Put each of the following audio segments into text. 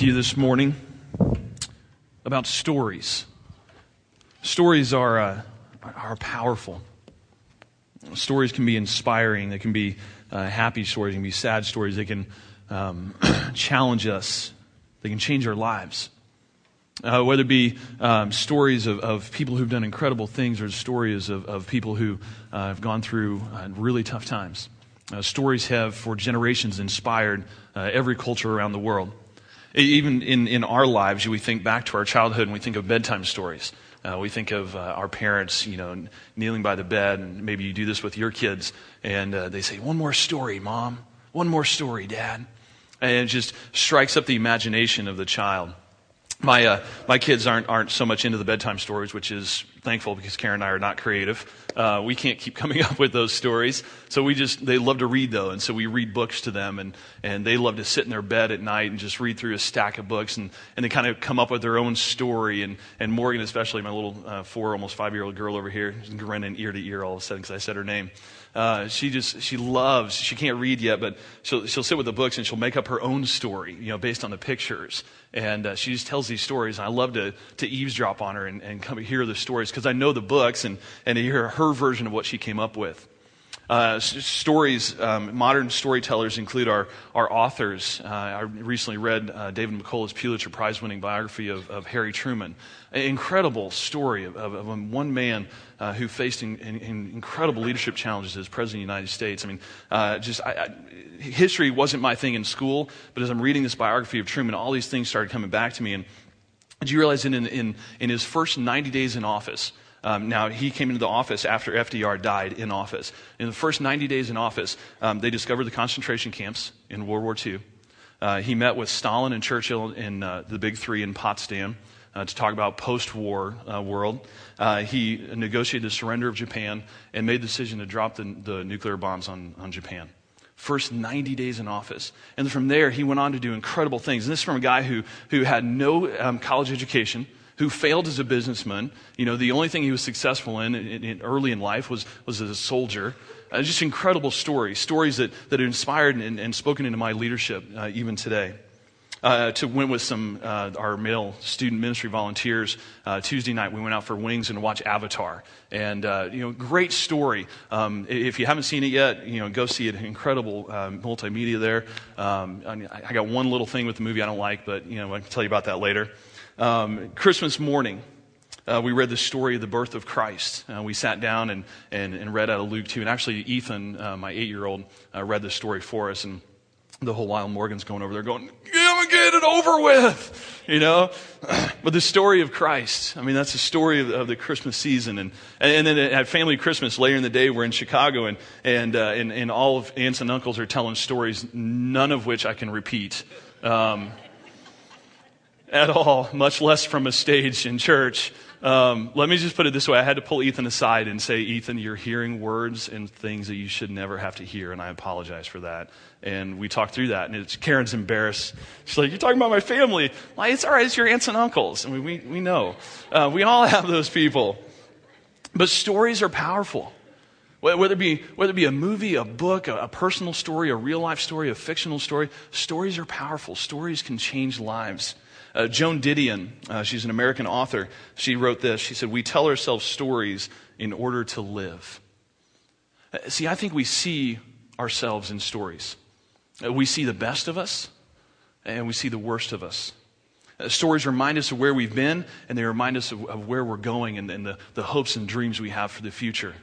to you this morning about stories. Stories are, uh, are powerful. Stories can be inspiring. They can be uh, happy stories. They can be sad stories. They can um, challenge us. They can change our lives. Uh, whether it be um, stories of, of, people who've done incredible things or stories of, of people who uh, have gone through uh, really tough times. Uh, stories have, for generations, inspired uh, every culture around the world. Even in, in our lives, we think back to our childhood and we think of bedtime stories. Uh, we think of uh, our parents, you know, kneeling by the bed, and maybe you do this with your kids, and uh, they say, One more story, mom. One more story, dad. And it just strikes up the imagination of the child. My, uh, my kids aren't, aren't so much into the bedtime stories, which is thankful because Karen and I are not creative. Uh, we can't keep coming up with those stories. So we just, they love to read though. And so we read books to them and, and they love to sit in their bed at night and just read through a stack of books and, and they kind of come up with their own story. And, and Morgan, especially my little uh, four, almost five year old girl over here, grinning ear to ear all of a sudden because I said her name. Uh, she just she loves she can't read yet but she'll, she'll sit with the books and she'll make up her own story you know based on the pictures. And uh, she just tells these stories. And i love to, to eavesdrop on her and, and come hear the stories because i know the books and, and to hear her version of what she came up with uh, stories, um, modern storytellers include our, our authors. Uh, I recently read uh, David McCullough's Pulitzer Prize winning biography of, of, Harry Truman. An incredible story of, of, of one man uh, who faced in, in, in incredible leadership challenges as President of the United States. I mean, uh, just I, I, history wasn't my thing in school, but as I'm reading this biography of Truman, all these things started coming back to me. And did you realize that in, in, in his first 90 days in office, um, now, he came into the office after FDR died in office. In the first 90 days in office, um, they discovered the concentration camps in World War II. Uh, he met with Stalin and Churchill in uh, the Big Three in Potsdam uh, to talk about post-war uh, world. Uh, he negotiated the surrender of Japan and made the decision to drop the, the nuclear bombs on, on Japan first 90 days in office. And from there, he went on to do incredible things. And this is from a guy who, who had no um, college education, who failed as a businessman. You know, the only thing he was successful in, in, in early in life was, was as a soldier. Uh, just incredible stories, stories that, that inspired and, and spoken into my leadership uh, even today. Uh, to went with some uh, our male student ministry volunteers uh, Tuesday night. We went out for wings and watch Avatar, and uh, you know, great story. Um, if you haven't seen it yet, you know, go see it. Incredible um, multimedia there. Um, I, got one little thing with the movie I don't like, but you know, I can tell you about that later. Um, Christmas morning, uh, we read the story of the birth of Christ. Uh, we sat down and, and, and, read out of Luke 2. And actually, Ethan, uh, my eight year old, uh, read the story for us. And the whole while Morgan's going over there going, get it over with, you know? But the story of Christ, I mean, that's the story of, of the Christmas season. And, and then at family Christmas later in the day, we're in Chicago and, and, uh, and, and all of aunts and uncles are telling stories, none of which I can repeat. Um, at all, much less from a stage in church. Um, let me just put it this way I had to pull Ethan aside and say, Ethan, you're hearing words and things that you should never have to hear, and I apologize for that. And we talked through that, and it's, Karen's embarrassed. She's like, You're talking about my family. Like, it's all right, it's your aunts and uncles. I mean, we, we know. Uh, we all have those people. But stories are powerful. Whether it, be, whether it be a movie, a book, a, a personal story, a real life story, a fictional story, stories are powerful. Stories can change lives. Uh, Joan Didion, uh, she's an American author, she wrote this. She said, We tell ourselves stories in order to live. Uh, see, I think we see ourselves in stories. Uh, we see the best of us, and we see the worst of us. Uh, stories remind us of where we've been, and they remind us of, of where we're going and, and the, the hopes and dreams we have for the future.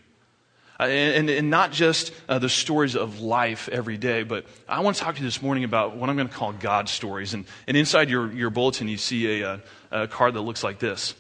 Uh, and, and, not just uh, the stories of life every day, but I want to talk to you this morning about what I'm going to call God stories. And, and inside your, your bulletin, you see a, a, a card that looks like this.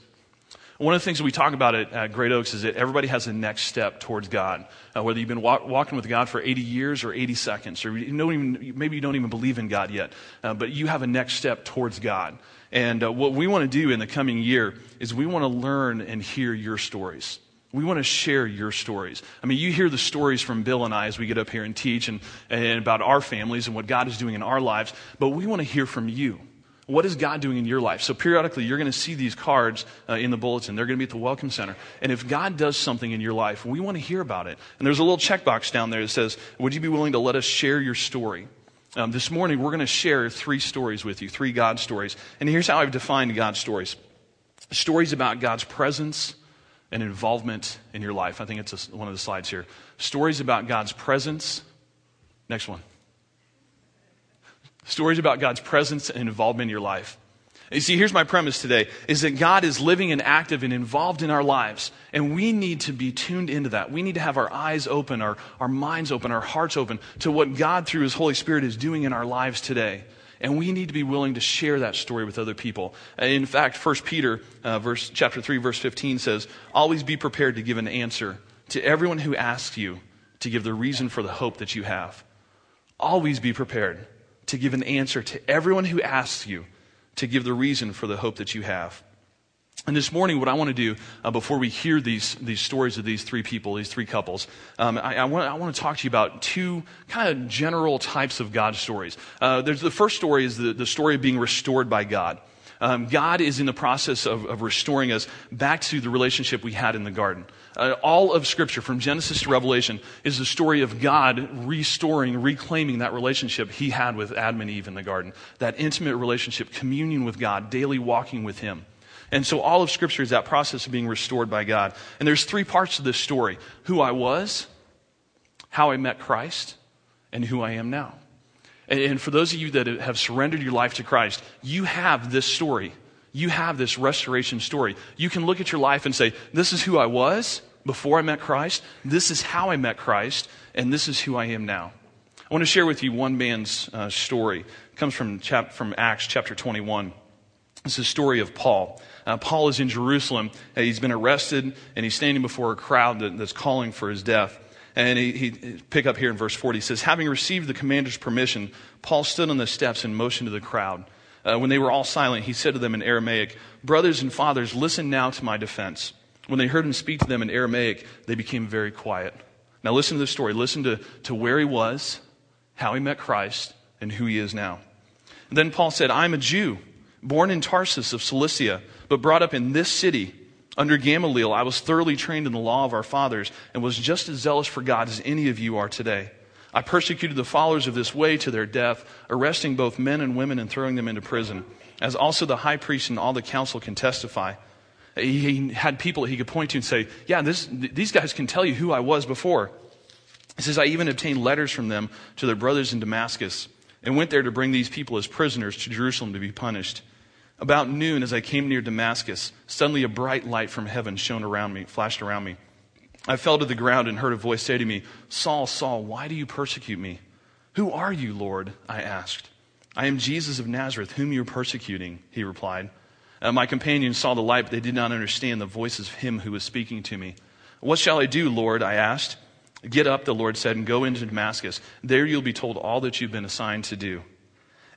One of the things we talk about at, at, Great Oaks is that everybody has a next step towards God. Uh, whether you've been walk, walking with God for 80 years or 80 seconds, or you don't even, maybe you don't even believe in God yet, uh, but you have a next step towards God. And uh, what we want to do in the coming year is we want to learn and hear your stories. We want to share your stories. I mean, you hear the stories from Bill and I as we get up here and teach and, and about our families and what God is doing in our lives, but we want to hear from you. What is God doing in your life? So periodically, you're going to see these cards uh, in the bulletin. They're going to be at the Welcome Center. And if God does something in your life, we want to hear about it. And there's a little checkbox down there that says, Would you be willing to let us share your story? Um, this morning, we're going to share three stories with you, three God stories. And here's how I've defined God stories stories about God's presence and involvement in your life. I think it's a, one of the slides here. Stories about God's presence. Next one. Stories about God's presence and involvement in your life. You see, here's my premise today is that God is living and active and involved in our lives. And we need to be tuned into that. We need to have our eyes open, our, our minds open, our hearts open to what God through His Holy Spirit is doing in our lives today. And we need to be willing to share that story with other people. In fact, 1 Peter uh, verse, chapter 3, verse 15 says, Always be prepared to give an answer to everyone who asks you to give the reason for the hope that you have. Always be prepared to give an answer to everyone who asks you to give the reason for the hope that you have. And this morning, what I want to do uh, before we hear these, these stories of these three people, these three couples, um, I, I, want, I want to talk to you about two kind of general types of God stories. Uh, there's, the first story is the, the story of being restored by God. Um, God is in the process of, of, restoring us back to the relationship we had in the garden. Uh, all of Scripture, from Genesis to Revelation, is the story of God restoring, reclaiming that relationship he had with Adam and Eve in the garden. That intimate relationship, communion with God, daily walking with Him. And so all of Scripture is that process of being restored by God. And there's three parts to this story who I was, how I met Christ, and who I am now. And for those of you that have surrendered your life to Christ, you have this story. You have this restoration story. You can look at your life and say, This is who I was before I met Christ. This is how I met Christ. And this is who I am now. I want to share with you one man's uh, story. It comes from, chap- from Acts chapter 21. It's the story of Paul. Uh, Paul is in Jerusalem. Uh, he's been arrested, and he's standing before a crowd that, that's calling for his death. And he, he pick up here in verse 40. He says, Having received the commander's permission, Paul stood on the steps and motioned to the crowd. Uh, when they were all silent, he said to them in Aramaic, Brothers and fathers, listen now to my defense. When they heard him speak to them in Aramaic, they became very quiet. Now listen to this story. Listen to, to where he was, how he met Christ, and who he is now. And then Paul said, I'm a Jew, born in Tarsus of Cilicia, but brought up in this city under Gamaliel, I was thoroughly trained in the law of our fathers and was just as zealous for God as any of you are today. I persecuted the followers of this way to their death, arresting both men and women and throwing them into prison, as also the high priest and all the council can testify. He had people he could point to and say, Yeah, this, these guys can tell you who I was before. He says, I even obtained letters from them to their brothers in Damascus and went there to bring these people as prisoners to Jerusalem to be punished. About noon, as I came near Damascus, suddenly a bright light from heaven shone around me, flashed around me. I fell to the ground and heard a voice say to me, Saul, Saul, why do you persecute me? Who are you, Lord? I asked. I am Jesus of Nazareth, whom you are persecuting, he replied. Uh, my companions saw the light, but they did not understand the voice of him who was speaking to me. What shall I do, Lord? I asked. Get up, the Lord said, and go into Damascus. There you'll be told all that you've been assigned to do.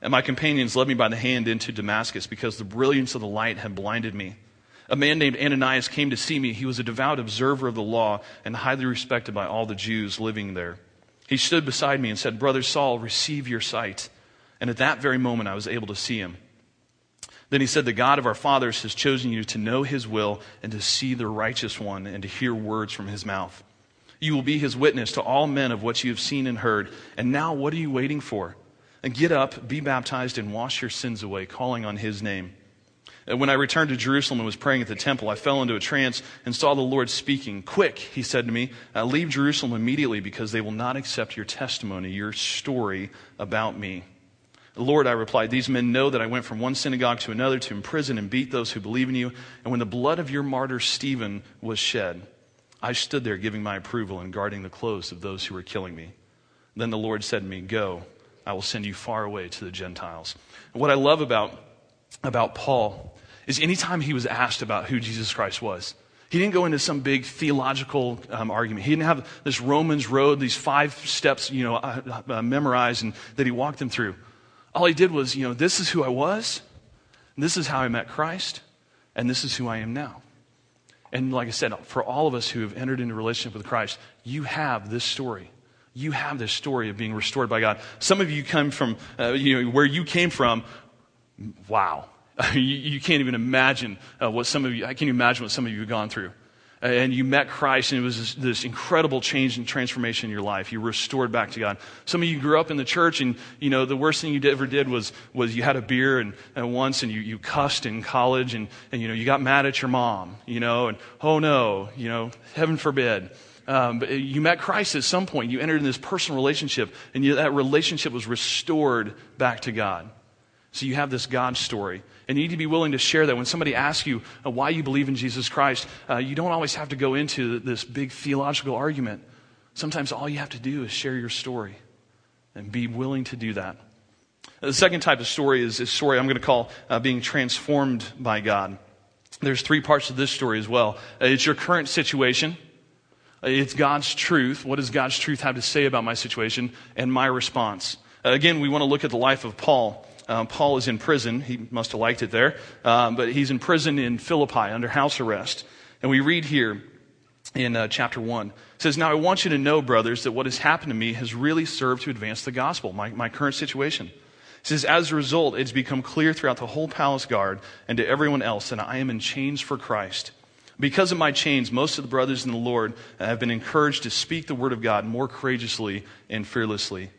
And my companions led me by the hand into Damascus because the brilliance of the light had blinded me. A man named Ananias came to see me. He was a devout observer of the law and highly respected by all the Jews living there. He stood beside me and said, Brother Saul, receive your sight. And at that very moment, I was able to see him. Then he said, The God of our fathers has chosen you to know his will and to see the righteous one and to hear words from his mouth. You will be his witness to all men of what you have seen and heard. And now, what are you waiting for? And get up, be baptized, and wash your sins away, calling on his name. And when I returned to Jerusalem and was praying at the temple, I fell into a trance and saw the Lord speaking. Quick, he said to me, uh, leave Jerusalem immediately because they will not accept your testimony, your story about me. Lord, I replied, these men know that I went from one synagogue to another to imprison and beat those who believe in you. And when the blood of your martyr Stephen was shed, I stood there giving my approval and guarding the clothes of those who were killing me. Then the Lord said to me, Go I will send you far away to the Gentiles. And what I love about, about Paul is anytime he was asked about who Jesus Christ was, he didn't go into some big theological um, argument. He didn't have this Romans road, these five steps, you know, uh, uh, memorized and that he walked them through. All he did was, you know, this is who I was, this is how I met Christ, and this is who I am now. And like I said, for all of us who have entered into relationship with Christ, you have this story you have this story of being restored by God. Some of you come from, uh, you know, where you came from, wow. you, you, can't even imagine uh, what some of you, I can't imagine what some of you have gone through. and you met Christ, and it was this, this, incredible change and transformation in your life. You were restored back to God. Some of you grew up in the church, and you know the worst thing you ever did was was you had a beer and, and once, and you, you cussed in college, and, and you know you got mad at your mom, you know, and oh no, you know, heaven forbid. Um, you met Christ at some point. You entered in this personal relationship, and you, that relationship was restored back to God. So you have this God story. And you need to be willing to share that. When somebody asks you uh, why you believe in Jesus Christ, uh, you don't always have to go into this big theological argument. Sometimes all you have to do is share your story and be willing to do that. The second type of story is a story I'm going to call uh, being transformed by God. There's three parts to this story as well. Uh, it's your current situation. It's God's truth. What does God's truth have to say about my situation? And my response. Uh, again, we want to look at the life of Paul. Um, Paul is in prison. He must have liked it there. Um, but he's in prison in Philippi under house arrest. And we read here in uh, chapter 1. It says, Now I want you to know, brothers, that what has happened to me has really served to advance the gospel, my, my current situation. It says, As a result, it's become clear throughout the whole palace guard and to everyone else that I am in chains for Christ. Because of my chains, most of the brothers in the Lord have been encouraged to speak the word of God more courageously and fearlessly.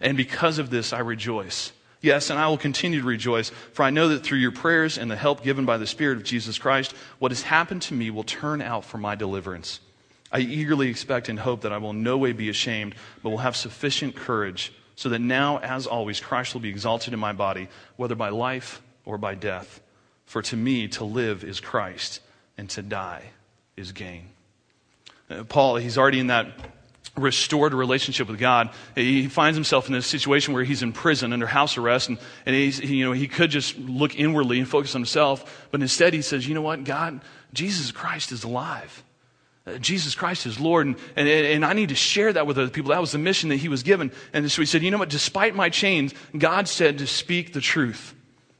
And because of this, I rejoice. Yes, and I will continue to rejoice, for I know that through your prayers and the help given by the Spirit of Jesus Christ, what has happened to me will turn out for my deliverance. I eagerly expect and hope that I will in no way be ashamed, but will have sufficient courage, so that now, as always, Christ will be exalted in my body, whether by life or by death. For to me, to live is Christ, and to die is gain. Uh, Paul, he's already in that restored relationship with God. He finds himself in this situation where he's in prison under house arrest, and, and he's, he, you know, he could just look inwardly and focus on himself, but instead he says, you know what, God, Jesus Christ is alive. Uh, Jesus Christ is Lord, and, and, and I need to share that with other people. That was the mission that he was given. And so he said, you know what, despite my chains, God said to speak the truth.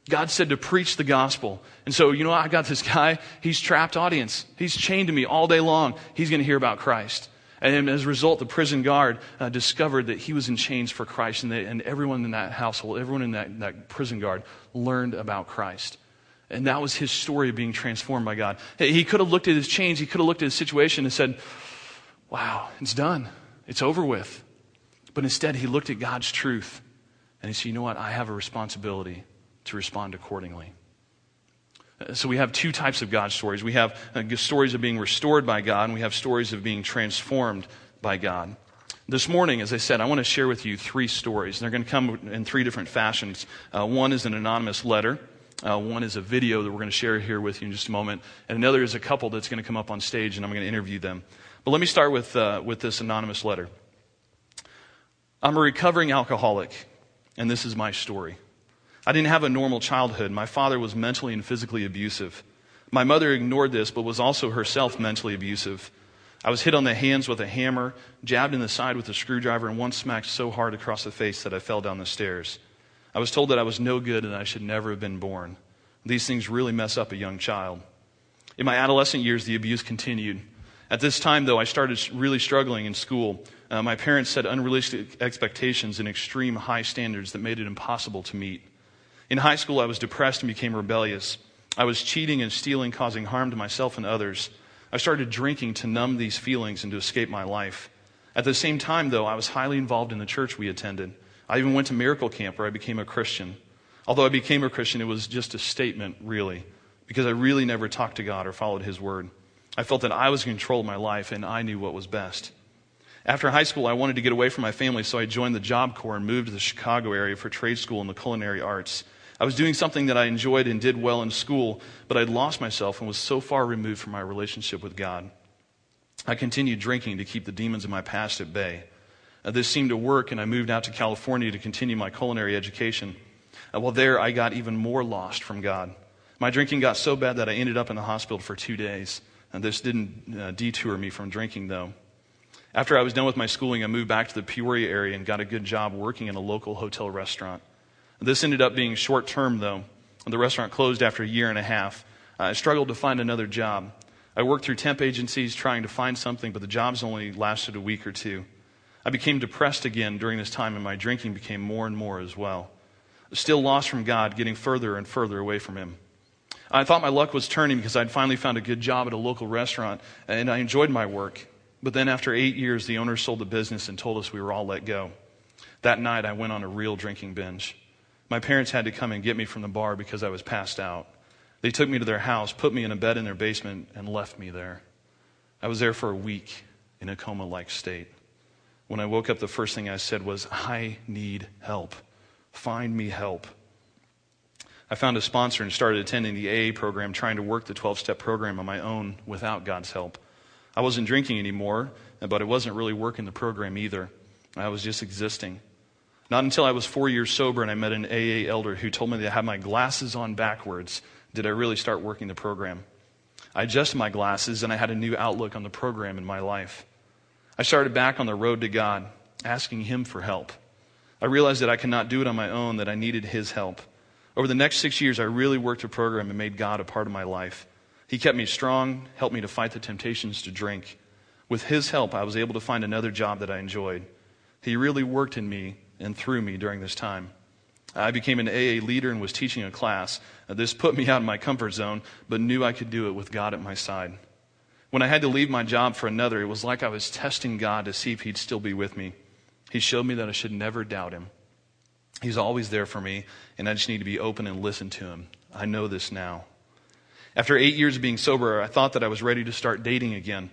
God said to preach the gospel. And so, you know, I got this guy, he's trapped audience. He's chained to me all day long. He's going to hear about Christ. And as a result, the prison guard uh, discovered that he was in chains for Christ, and, they, and everyone in that household, everyone in that, that prison guard learned about Christ. And that was his story of being transformed by God. He could have looked at his chains, he could have looked at his situation and said, Wow, it's done. It's over with. But instead, he looked at God's truth and he said, You know what? I have a responsibility to respond accordingly. So we have two types of God stories. We have uh, stories of being restored by God, and we have stories of being transformed by God. This morning, as I said, I want to share with you three stories. They're going to come in three different fashions. Uh, one is an anonymous letter. Uh, one is a video that we're going to share here with you in just a moment. And another is a couple that's going to come up on stage, and I'm going to interview them. But let me start with, uh, with this anonymous letter. I'm a recovering alcoholic, and this is my story. I didn't have a normal childhood. My father was mentally and physically abusive. My mother ignored this, but was also herself mentally abusive. I was hit on the hands with a hammer, jabbed in the side with a screwdriver, and once smacked so hard across the face that I fell down the stairs. I was told that I was no good and I should never have been born. These things really mess up a young child. In my adolescent years, the abuse continued. At this time, though, I started really struggling in school. Uh, my parents set unrealistic expectations and extreme high standards that made it impossible to meet. In high school, I was depressed and became rebellious. I was cheating and stealing, causing harm to myself and others. I started drinking to numb these feelings and to escape my life. At the same time, though, I was highly involved in the church we attended. I even went to miracle camp where I became a Christian. Although I became a Christian, it was just a statement, really, because I really never talked to God or followed His word. I felt that I was in control of my life and I knew what was best. After high school, I wanted to get away from my family, so I joined the Job Corps and moved to the Chicago area for trade school in the culinary arts. I was doing something that I enjoyed and did well in school, but I'd lost myself and was so far removed from my relationship with God. I continued drinking to keep the demons of my past at bay. Uh, this seemed to work, and I moved out to California to continue my culinary education. Uh, while there, I got even more lost from God. My drinking got so bad that I ended up in the hospital for two days. And this didn't uh, detour me from drinking, though. After I was done with my schooling, I moved back to the Peoria area and got a good job working in a local hotel restaurant. This ended up being short term, though. The restaurant closed after a year and a half. I struggled to find another job. I worked through temp agencies trying to find something, but the jobs only lasted a week or two. I became depressed again during this time, and my drinking became more and more as well. Still lost from God, getting further and further away from Him. I thought my luck was turning because I'd finally found a good job at a local restaurant and I enjoyed my work. But then after eight years, the owner sold the business and told us we were all let go. That night, I went on a real drinking binge. My parents had to come and get me from the bar because I was passed out. They took me to their house, put me in a bed in their basement, and left me there. I was there for a week in a coma like state. When I woke up, the first thing I said was, I need help. Find me help. I found a sponsor and started attending the AA program, trying to work the 12 step program on my own without God's help. I wasn't drinking anymore, but it wasn't really working the program either. I was just existing. Not until I was four years sober and I met an AA elder who told me that I had my glasses on backwards did I really start working the program. I adjusted my glasses and I had a new outlook on the program in my life. I started back on the road to God, asking Him for help. I realized that I could not do it on my own, that I needed His help. Over the next six years, I really worked the program and made God a part of my life. He kept me strong, helped me to fight the temptations to drink. With His help, I was able to find another job that I enjoyed. He really worked in me and through me during this time. I became an AA leader and was teaching a class. Uh, this put me out of my comfort zone, but knew I could do it with God at my side. When I had to leave my job for another, it was like I was testing God to see if He'd still be with me. He showed me that I should never doubt Him. He's always there for me, and I just need to be open and listen to Him. I know this now. After eight years of being sober, I thought that I was ready to start dating again.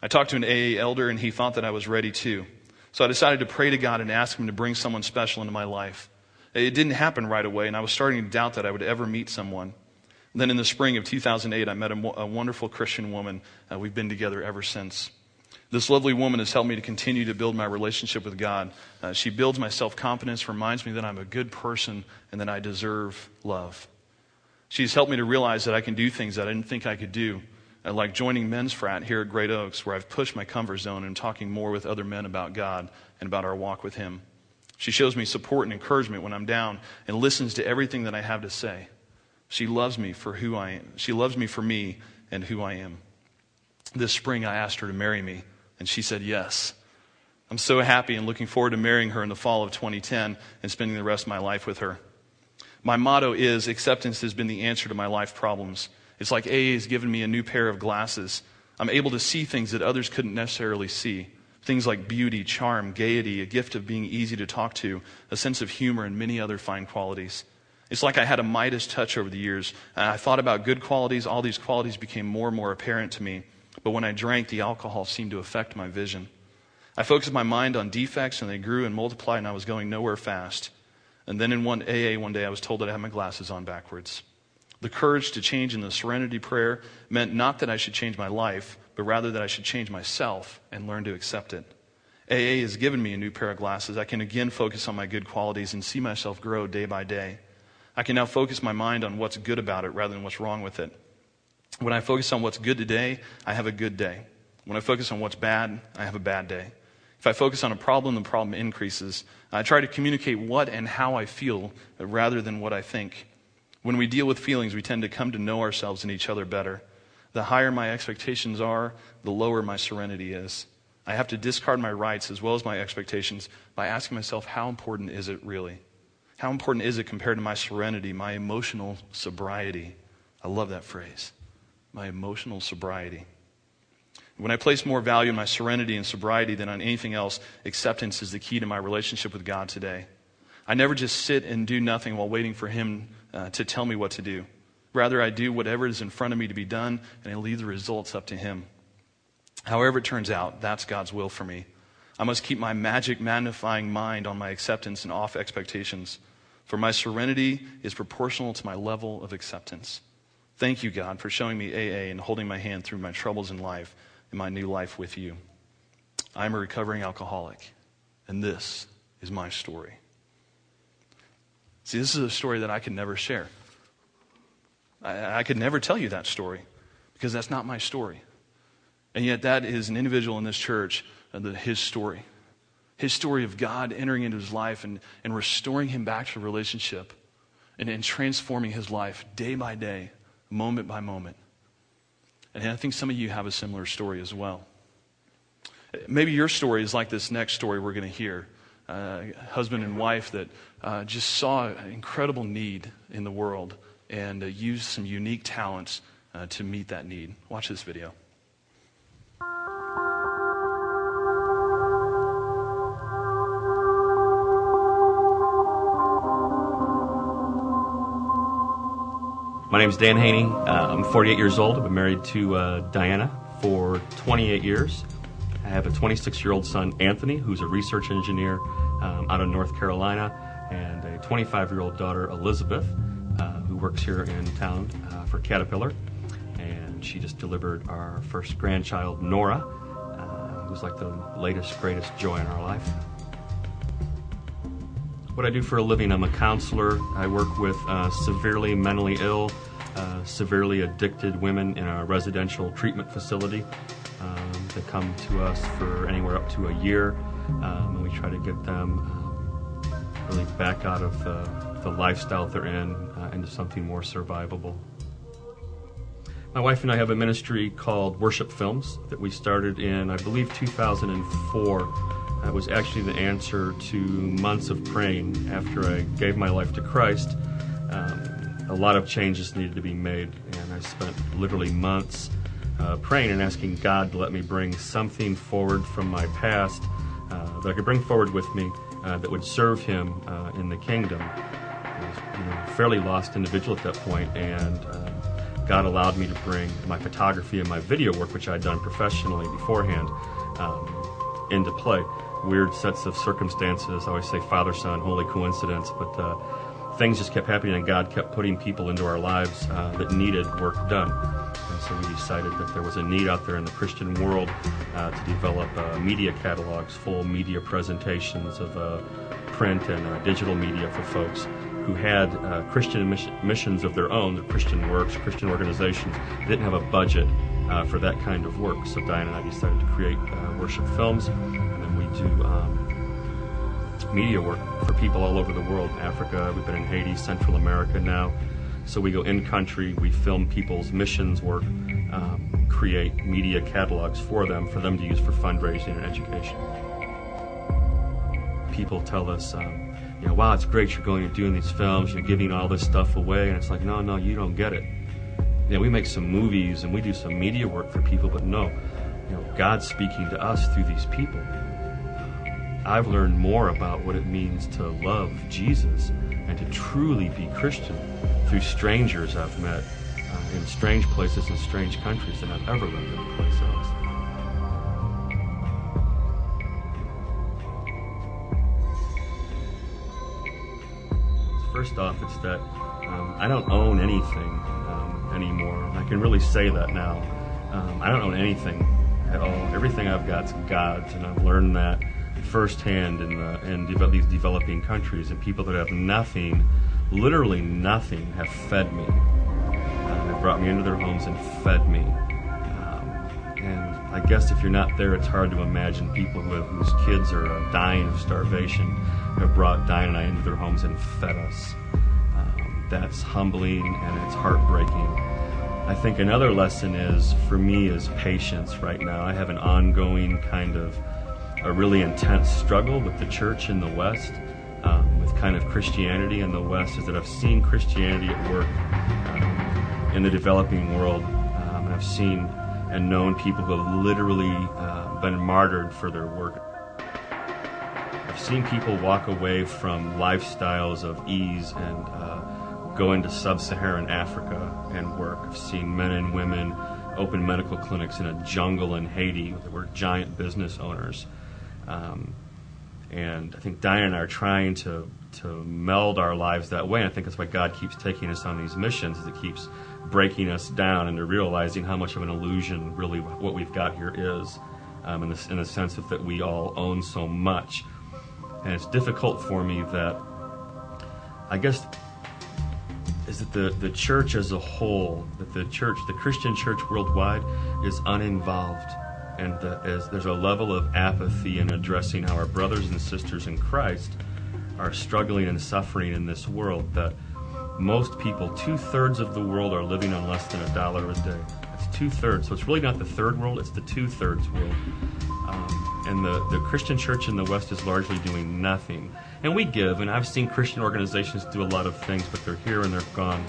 I talked to an AA elder, and he thought that I was ready too. So I decided to pray to God and ask Him to bring someone special into my life. It didn't happen right away, and I was starting to doubt that I would ever meet someone. Then in the spring of 2008, I met a, a wonderful Christian woman. Uh, we've been together ever since. This lovely woman has helped me to continue to build my relationship with God. Uh, she builds my self confidence, reminds me that I'm a good person, and that I deserve love. She's helped me to realize that I can do things that I didn't think I could do, uh, like joining men's frat here at Great Oaks, where I've pushed my comfort zone and talking more with other men about God and about our walk with Him. She shows me support and encouragement when I'm down and listens to everything that I have to say. She loves me for who I am. She loves me for me and who I am. This spring, I asked her to marry me, and she said yes. I'm so happy and looking forward to marrying her in the fall of 2010 and spending the rest of my life with her. My motto is acceptance has been the answer to my life problems. It's like AA has given me a new pair of glasses. I'm able to see things that others couldn't necessarily see. Things like beauty, charm, gaiety, a gift of being easy to talk to, a sense of humor, and many other fine qualities. It's like I had a Midas touch over the years. I thought about good qualities. All these qualities became more and more apparent to me. But when I drank, the alcohol seemed to affect my vision. I focused my mind on defects, and they grew and multiplied, and I was going nowhere fast. And then in one AA one day, I was told that I had my glasses on backwards. The courage to change in the serenity prayer meant not that I should change my life, but rather that I should change myself and learn to accept it. AA has given me a new pair of glasses. I can again focus on my good qualities and see myself grow day by day. I can now focus my mind on what's good about it rather than what's wrong with it. When I focus on what's good today, I have a good day. When I focus on what's bad, I have a bad day. If I focus on a problem, the problem increases. I try to communicate what and how I feel rather than what I think. When we deal with feelings, we tend to come to know ourselves and each other better. The higher my expectations are, the lower my serenity is. I have to discard my rights as well as my expectations by asking myself, how important is it really? How important is it compared to my serenity, my emotional sobriety? I love that phrase. My emotional sobriety. When I place more value in my serenity and sobriety than on anything else, acceptance is the key to my relationship with God today. I never just sit and do nothing while waiting for Him uh, to tell me what to do. Rather, I do whatever is in front of me to be done, and I leave the results up to Him. However, it turns out, that's God's will for me. I must keep my magic magnifying mind on my acceptance and off expectations, for my serenity is proportional to my level of acceptance. Thank you, God, for showing me AA and holding my hand through my troubles in life in my new life with you. I'm a recovering alcoholic, and this is my story. See, this is a story that I could never share. I, I could never tell you that story because that's not my story. And yet, that is an individual in this church, uh, the, his story. His story of God entering into his life and, and restoring him back to a relationship and, and transforming his life day by day, moment by moment. And I think some of you have a similar story as well. Maybe your story is like this next story we're going to hear. Uh, husband and wife that uh, just saw an incredible need in the world and uh, use some unique talents uh, to meet that need. Watch this video. My name is Dan Haney. Uh, I'm 48 years old. I've been married to uh, Diana for 28 years. I have a 26 year old son, Anthony, who's a research engineer um, out of North Carolina, and a 25 year old daughter, Elizabeth, uh, who works here in town uh, for Caterpillar. And she just delivered our first grandchild, Nora, uh, who's like the latest, greatest joy in our life. What I do for a living, I'm a counselor. I work with uh, severely mentally ill, uh, severely addicted women in a residential treatment facility. Um, they come to us for anywhere up to a year, um, and we try to get them um, really back out of the, the lifestyle they're in uh, into something more survivable. My wife and I have a ministry called Worship Films that we started in, I believe, 2004. That was actually the answer to months of praying after I gave my life to Christ. Um, a lot of changes needed to be made, and I spent literally months uh, praying and asking God to let me bring something forward from my past uh, that I could bring forward with me uh, that would serve Him uh, in the kingdom. I was you know, a fairly lost individual at that point, and uh, God allowed me to bring my photography and my video work, which I'd done professionally beforehand, um, into play weird sets of circumstances. I always say father, son, holy coincidence, but uh, things just kept happening, and God kept putting people into our lives uh, that needed work done. And so we decided that there was a need out there in the Christian world uh, to develop uh, media catalogs, full media presentations of uh, print and uh, digital media for folks who had Christian missions of their own, the Christian works, Christian organizations, didn't have a budget uh, for that kind of work. So Diane and I decided to create uh, worship films, do um, media work for people all over the world. Africa, we've been in Haiti, Central America now. So we go in country, we film people's missions work, um, create media catalogs for them, for them to use for fundraising and education. People tell us, um, you know, wow, it's great you're going and doing these films, you're giving all this stuff away, and it's like, no, no, you don't get it you know, we make some movies and we do some media work for people, but no, you know, God's speaking to us through these people. I've learned more about what it means to love Jesus and to truly be Christian through strangers I've met uh, in strange places and strange countries than I've ever learned anyplace else. First off, it's that um, I don't own anything anymore. I can really say that now. Um, I don't own anything at all. Everything I've got's God's, and I've learned that firsthand in the in de- these developing countries. And people that have nothing, literally nothing, have fed me. Uh, they've brought me into their homes and fed me. Um, and I guess if you're not there, it's hard to imagine people who have, whose kids are uh, dying of starvation have brought Diane and I into their homes and fed us that's humbling and it's heartbreaking. I think another lesson is for me is patience right now. I have an ongoing kind of a really intense struggle with the church in the West, um, with kind of Christianity in the West, is that I've seen Christianity at work um, in the developing world. Um, I've seen and known people who have literally uh, been martyred for their work. I've seen people walk away from lifestyles of ease and uh, go into sub-Saharan Africa and work. I've seen men and women open medical clinics in a jungle in Haiti that were giant business owners. Um, and I think Diane and I are trying to to meld our lives that way. And I think that's why God keeps taking us on these missions. Is it keeps breaking us down into realizing how much of an illusion really what we've got here is, um, in, the, in the sense of that we all own so much. And it's difficult for me that I guess is that the, the church as a whole, that the church, the Christian church worldwide, is uninvolved. And as there's a level of apathy in addressing how our brothers and sisters in Christ are struggling and suffering in this world, that most people, two thirds of the world, are living on less than a dollar a day. It's two thirds. So it's really not the third world, it's the two thirds world. Um, and the, the Christian church in the West is largely doing nothing and we give, and I've seen Christian organizations do a lot of things, but they're here and they're gone.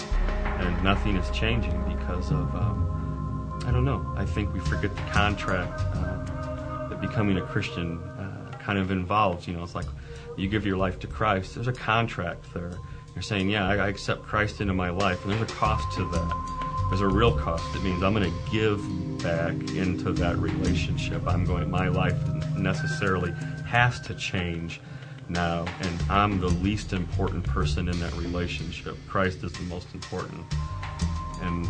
and nothing is changing because of um, I don't know. I think we forget the contract uh, that becoming a Christian uh, kind of involves. You know, it's like you give your life to Christ. There's a contract there. You're saying, yeah, I, I accept Christ into my life, and there's a cost to that. There's a real cost. It means I'm going to give back into that relationship. I'm going. My life necessarily has to change now, and I'm the least important person in that relationship. Christ is the most important. And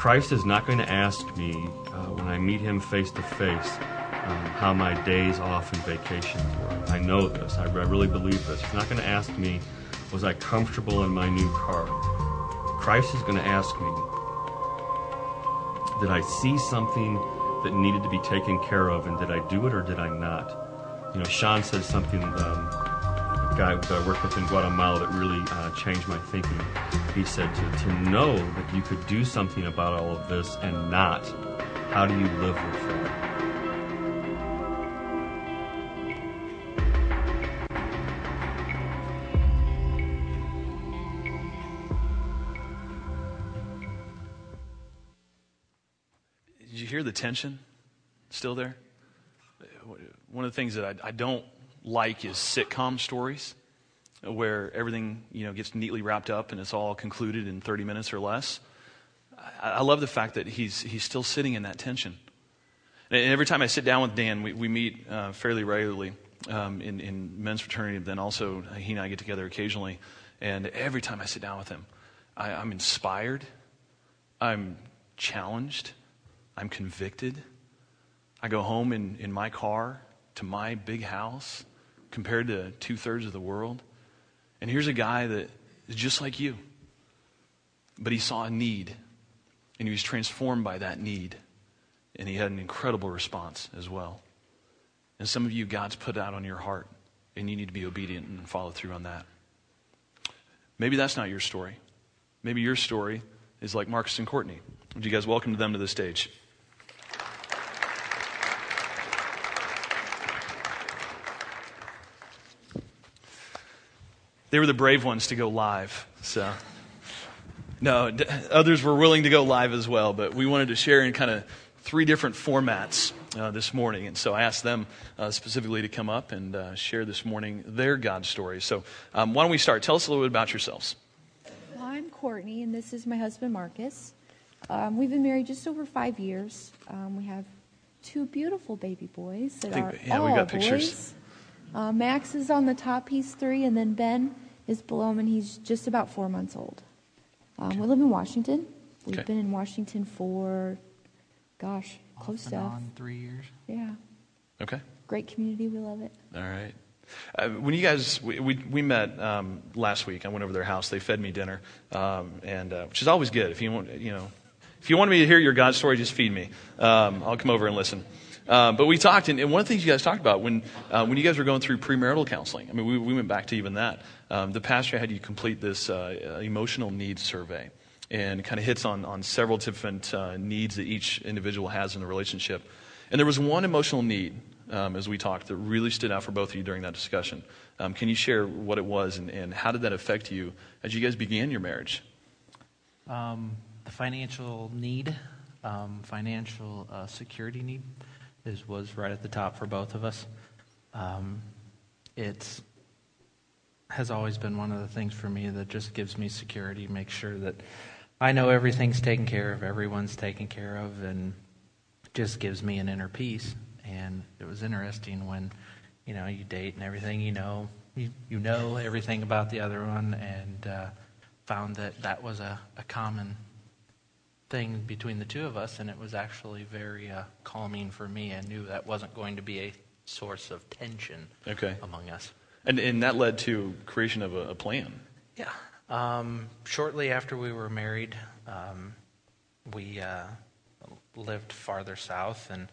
Christ is not going to ask me uh, when I meet him face to face how my days off and vacations were. I know this. I, really believe this. He's not going to ask me, was I comfortable in my new car? Christ is going to ask me, did I see something that needed to be taken care of, and did I do it or did I not? you know, Sean said something, um, guy that I worked with in Guatemala that really uh, changed my thinking. He said to, to know that you could do something about all of this and not, how do you live with that? Did you hear the tension still there? one of the things that I, I don't like is sitcom stories where everything you know gets neatly wrapped up and it's all concluded in 30 minutes or less. I, I love the fact that he's he's still sitting in that tension. And every time I sit down with Dan, we, we meet uh, fairly regularly um, in, in men's fraternity, then also he and I get together occasionally. And every time I sit down with him, I, I'm inspired, I'm challenged, I'm convicted. I go home in, in my car to my big house compared to two thirds of the world. And here's a guy that is just like you, but he saw a need and he was transformed by that need. And he had an incredible response as well. And some of you, God's put out on your heart, and you need to be obedient and follow through on that. Maybe that's not your story. Maybe your story is like Marcus and Courtney. Would you guys welcome them to the stage? They were the brave ones to go live. So, no, d- others were willing to go live as well, but we wanted to share in kind of three different formats uh, this morning. And so I asked them uh, specifically to come up and uh, share this morning their God stories. So, um, why don't we start? Tell us a little bit about yourselves. Well, I'm Courtney, and this is my husband, Marcus. Um, we've been married just over five years. Um, we have two beautiful baby boys that think, are yeah, all we got boys. pictures. Uh, Max is on the top, he's three, and then Ben is below him, and he's just about four months old. Um, We live in Washington. We've Okay. been in Washington for, gosh, close to, on three years. yeah. Okay. Great community, we love it. All right. Uh, when you guys, we, we, we met um, last week. I went over to their house. They fed me dinner, um, and uh, which is always good. If you want, you know, if you want me to hear your God story, just feed me. Um, I'll come over and listen. Uh, but we talked, and, and one of the things you guys talked about when uh, when you guys were going through premarital counseling. I mean, we, we went back to even that. Um, the pastor had you complete this uh, emotional needs survey, and kind of hits on on several different uh, needs that each individual has in the relationship. And there was one emotional need um, as we talked that really stood out for both of you during that discussion. Um, can you share what it was and, and how did that affect you as you guys began your marriage? Um, the financial need, um, financial uh, security need, is was right at the top for both of us. Um, it's has always been one of the things for me that just gives me security, makes sure that I know everything's taken care of, everyone's taken care of, and just gives me an inner peace. And it was interesting when, you know, you date and everything, you know, you, you know everything about the other one, and uh, found that that was a, a common thing between the two of us, and it was actually very uh, calming for me. I knew that wasn't going to be a source of tension Okay. among us. And, and that led to creation of a, a plan. Yeah. Um, shortly after we were married, um, we uh, lived farther south and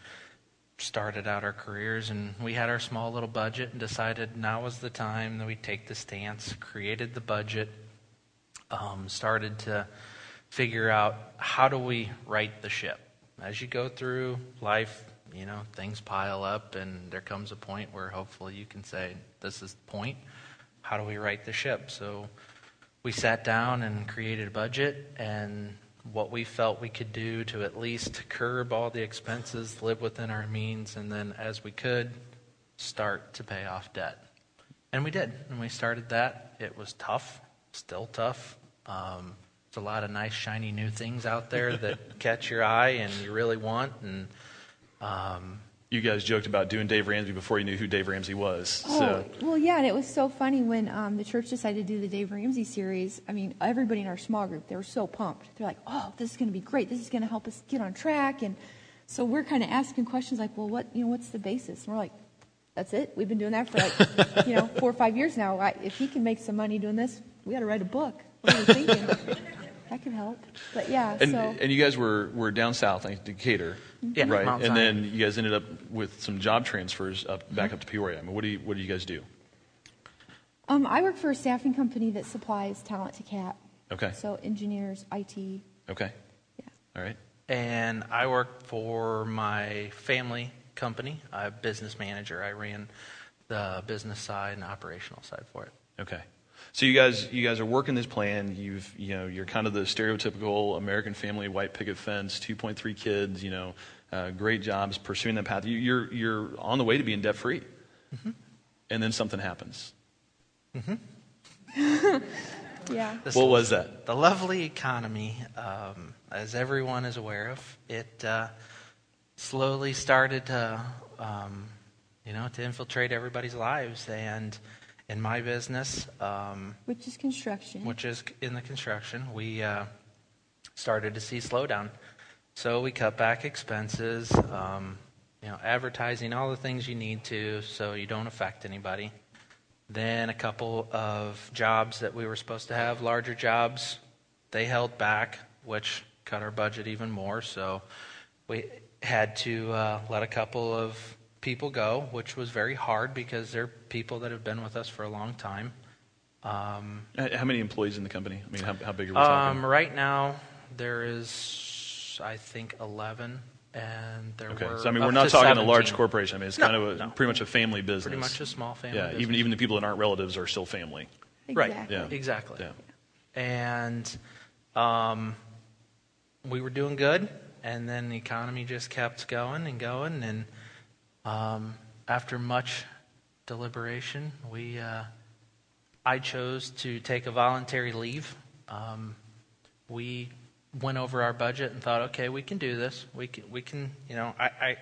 started out our careers. And we had our small little budget and decided now was the time that we take the stance, created the budget, um, started to figure out how do we right the ship. As you go through life, you know, things pile up, and there comes a point where hopefully you can say, This is the point. How do we right the ship? So we sat down and created a budget and what we felt we could do to at least curb all the expenses, live within our means, and then as we could, start to pay off debt. And we did. And we started that. It was tough, still tough. Um, a lot of nice, shiny new things out there that catch your eye and you really want. And um, You guys joked about doing Dave Ramsey before you knew who Dave Ramsey was. Oh, So well, yeah, and it was so funny when um, the church decided to do the Dave Ramsey series. I mean, everybody in our small group, they were so pumped. They're like, oh, this is going to be great. This is going to help us get on track. And so we're kind of asking questions like, well, what, you know, what's the basis? And we're like, that's it. We've been doing that for like, you know, four or five years now. I, if he can make some money doing this, we got to write a book. What are you thinking? That can help. But yeah, and so and you guys were were down south, I think, Decatur, Yeah, right? Mount and Zion. then you guys ended up with some job transfers up back up to Peoria. I mean, what do you what do you guys do? um, I work for a staffing company that supplies talent to CAT. Okay. So engineers, IT. Okay. Yeah. All right. and I work for my family company. I'm a business manager. I ran the business side and operational side for it. Okay. So you guys, you guys are working this plan. You've, you know, you're kind of the stereotypical American family, white picket fence, 2.3 kids. You know, uh, great jobs, pursuing that path. You, you're, you're on the way to being debt free, and then something happens. Yeah. This What was that? The lovely economy, um, as everyone is aware of, it uh, slowly started to, um, you know, to infiltrate everybody's lives. And in my business, um, Which is construction. which is in the construction, we uh, started to see slowdown. So we cut back expenses, um, you know, advertising, all the things you need to, so you don't affect anybody. Then a couple of jobs that we were supposed to have, larger jobs, they held back, which cut our budget even more. So we had to uh, let a couple of people go, which was very hard because they're people that have been with us for a long time. Um, How many employees in the company? I mean, how, how big are we um, talking? right now, there is, I think, 11, and there Okay. were. So I mean, we're not to talking a large corporation. I mean, it's No, kind of a, no. pretty much a family business. Pretty much a small family. Yeah. business. Even even the people that aren't relatives are still family. Exactly. Yeah. Exactly. Yeah. And um, we were doing good, and then the economy just kept going and going. And um, after much deliberation, we uh, I chose to take a voluntary leave. Um, we went over our budget and thought, okay, we can do this. We can, we can you know, I, I,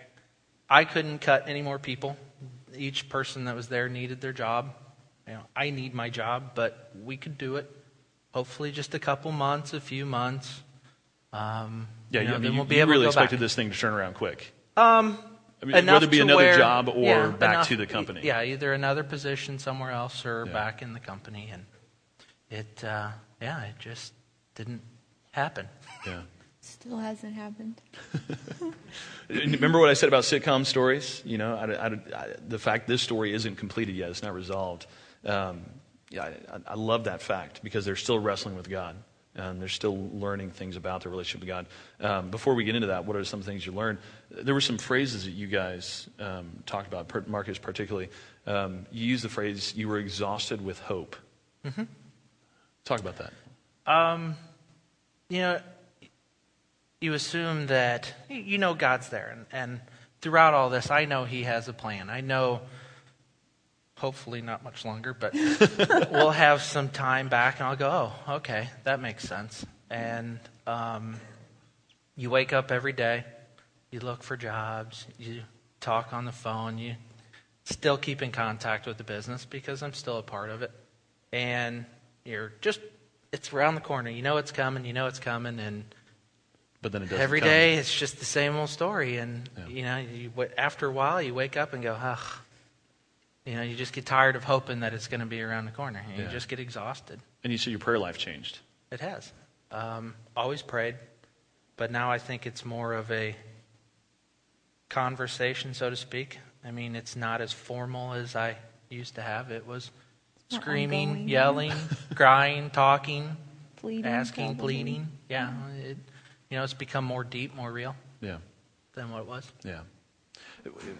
I couldn't cut any more people. Each person that was there needed their job. You know, I need my job, but we could do it. Hopefully, just a couple months, a few months. Um, Yeah. you know, I mean, then we'll be you really to go expected back. this thing to turn around quick. Um, I mean, enough whether it be to another where- job or yeah, back enough- to the company. Yeah, either another position somewhere else or Yeah. back in the company, and it, uh, yeah, it just didn't happen. Yeah. Still hasn't happened. Remember what I said about sitcom stories? You know, I, I, I, the fact this story isn't completed yet, it's not resolved. Um, yeah, I, I love that fact because they're still wrestling with God. And they're still learning things about their relationship with God. Um, before we get into that, what are some things you learned? There were some phrases that you guys um, talked about, per- Marcus particularly. Um, you used the phrase, you were exhausted with hope. Mm-hmm. Talk about that. Um, you know, you assume that you know God's there, and, and throughout all this, I know He has a plan. I know, hopefully not much longer, but we'll have some time back, and I'll go, oh, okay, that makes sense. And um, you wake up every day, you look for jobs, you talk on the phone, you still keep in contact with the business because I'm still a part of it, and you're just it's around the corner. You know it's coming. You know it's coming, and But then it doesn't every day it's just the same old story. And Yeah. you know, you, after a while, you wake up and go, ugh. You know, you just get tired of hoping that it's going to be around the corner. And Yeah. You just get exhausted. And you said your prayer life changed. It has. Um, always prayed, but now I think it's more of a conversation, so to speak. I mean, it's not as formal as I used to have. It was more screaming, ongoing. yelling, crying, talking, Pleading, asking, probably. pleading. Yeah, it, you know, it's become more deep, more real Yeah. than what it was. Yeah.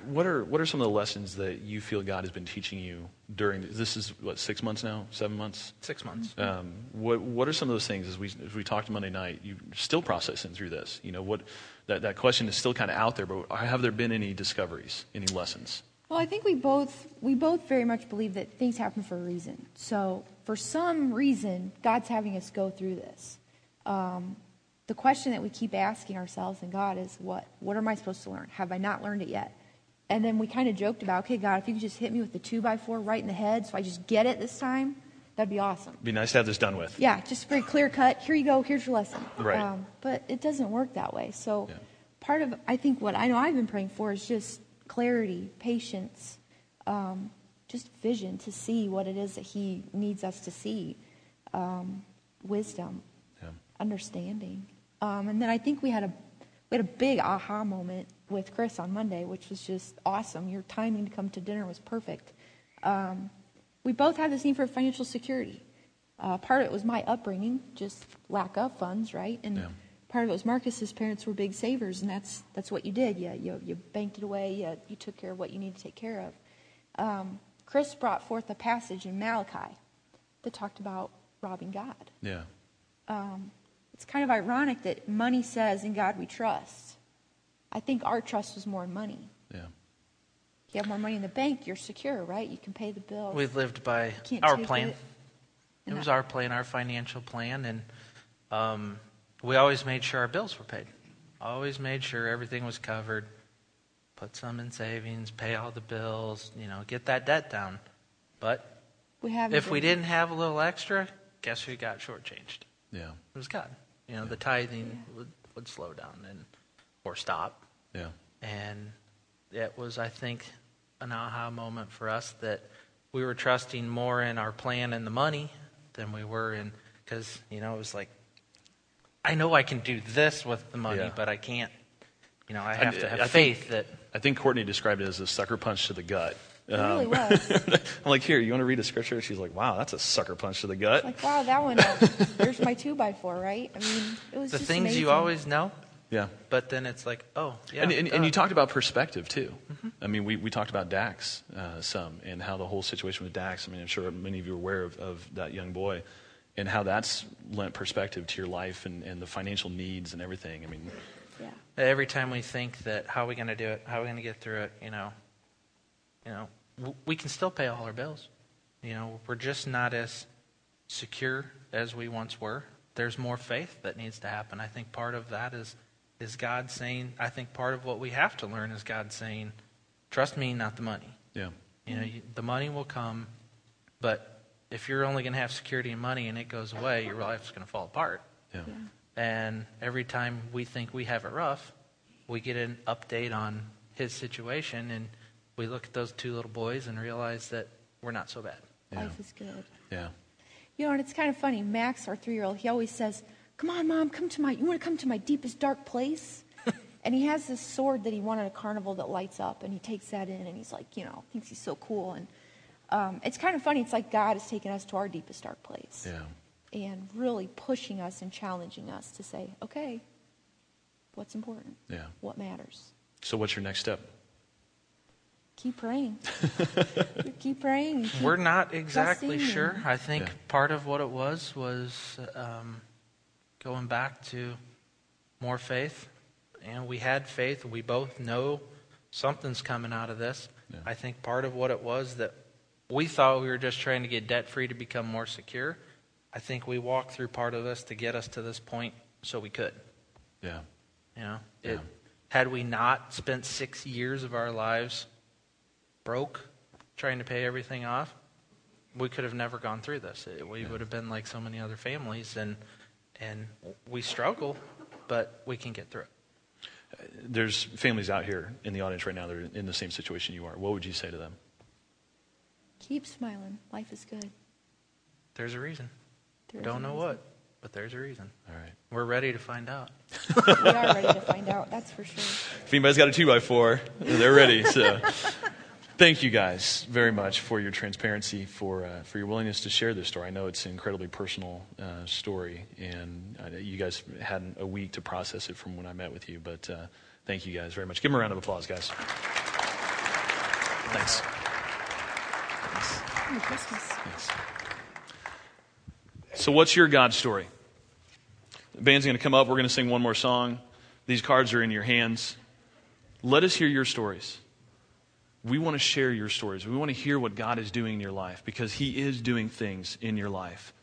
What are what are some of the lessons that you feel God has been teaching you during this is what six months now, seven months? Six months. Um, what what are some of those things as we as we talked Monday night? You're still processing through this. You know what that that question is still kind of out there, but have there been any discoveries, any lessons? Well, I think we both we both very much believe that things happen for a reason. So, for some reason, God's having us go through this. Um, the question that we keep asking ourselves and God is, what what am I supposed to learn? Have I not learned it yet? And then we kind of joked about, okay, God, if you could just hit me with the two by four right in the head, so I just get it this time, that'd be awesome. Be nice to have this done with. Yeah, just very clear cut. Here you go. Here's your lesson. Right. Um, but it doesn't work that way. So, Yeah. part of I think what I know I've been praying for is just clarity, patience, um, just vision to see what it is that He needs us to see, um, wisdom, Yeah. understanding, um, and then I think we had a we had a big aha moment with Chris on Monday, which was just awesome. Your timing to come to dinner was perfect. Um, we both had this need for financial security. Uh, part of it was my upbringing, just lack of funds, right? And Yeah. part of it was Marcus's parents were big savers, and that's that's what you did. You you, you banked it away. You, you took care of what you needed to take care of. Um, Chris brought forth a passage in Malachi that talked about robbing God. Yeah. Um, it's kind of ironic that money says, "In God we trust." I think our trust was more in money. Yeah. If You have more money in the bank, you're secure, right? You can pay the bills. We've lived by our plan. it. It was I- our plan, our financial plan, and um, we always made sure our bills were paid. Always made sure everything was covered. Put some in savings, pay all the bills, you know, get that debt down. But we have if we didn't have a little extra, guess who got shortchanged? Yeah. It was God. You know, the tithing would, would slow down and or stop. Yeah. And it was, I think, an aha moment for us that we were trusting more in our plan and the money than we were in, because, you know, it was like, I know I can do this with the money, Yeah. but I can't, you know, I have to have I think- faith that. I think Courtney described it as a sucker punch to the gut. It Um, really was. I'm like, here, you want to read a scripture? She's like, wow, that's a sucker punch to the gut. like, wow, that one. uh, there's my two by four, right? I mean, it was The just things you always know, Yeah. but then it's like, oh, yeah. and, and, and you talked about perspective too. I mean, we, we talked about Dax uh, some and how the whole situation with Dax. I mean, I'm sure many of you are aware of, of that young boy and how that's lent perspective to your life and, and the financial needs and everything. I mean, Yeah. Every time we think that how are we going to do it, how are we going to get through it, you know, you know, we can still pay all our bills. You know, we're just not as secure as we once were. There's more faith that needs to happen. I think part of that is is God saying. I think part of what we have to learn is God saying, "Trust me, not the money." yeah. You know, you, the money will come, but if you're only going to have security and money and it goes away, your life's going to fall apart. Yeah. And every time we think we have it rough, we get an update on his situation, and we look at those two little boys and realize that we're not so bad. Yeah. Life is good. Yeah. You know, and it's kind of funny. Max, our three-year-old, he always says, "Come on, mom, come to my. You want to come to my deepest dark place?" and he has this sword that he won at a carnival that lights up, and he takes that in, and he's like, you know, thinks he's so cool. And um, it's kind of funny. It's like God has taken us to our deepest dark place, Yeah. and really pushing us and challenging us to say, "Okay, what's important? Yeah. What matters? So, what's your next step? Keep praying. keep praying. keep We're not exactly trusting sure. and- I think Yeah. part of what it was was um, going back to more faith. And we had faith. We both know something's coming out of this. Yeah. I think part of what it was that we thought we were just trying to get debt free to become more secure. I think we walked through part of this to get us to this point so we could. Yeah. You know, Yeah. had we not spent six years of our lives broke trying to pay everything off, we could have never gone through this. It, we would have been like so many other families, and and we struggle, but we can get through it. There's families out here in the audience right now that are in the same situation you are. What would you say to them? Keep smiling. Life is good. There's a reason. There is Don't a know reason. what, but there's a reason. All right. We're ready to find out. we are ready to find out. That's for sure. If anybody's got a two by four, they're ready. So, Thank you guys very much for your transparency, for, uh, for your willingness to share this story. I know it's an incredibly personal uh, story, and uh, you guys had a week to process it from when I met with you, but uh, thank you guys very much. Give them a round of applause, guys. Thanks. Thanks. So, what's your God story? The band's going to come up. We're going to sing one more song. These cards are in your hands. Let us hear your stories. We want to share your stories. We want to hear what God is doing in your life because He is doing things in your life.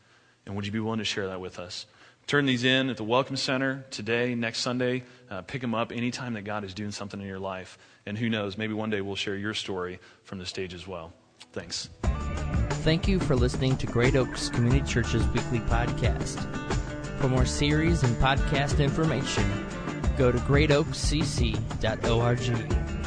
And would you be willing to share that with us? Turn these in at the Welcome Center today, next Sunday. Uh, pick them up anytime that God is doing something in your life. And who knows, maybe one day we'll share your story from the stage as well. Thanks. Thank you for listening to Great Oaks Community Church's weekly podcast. For more series and podcast information, go to greatoakscc.org.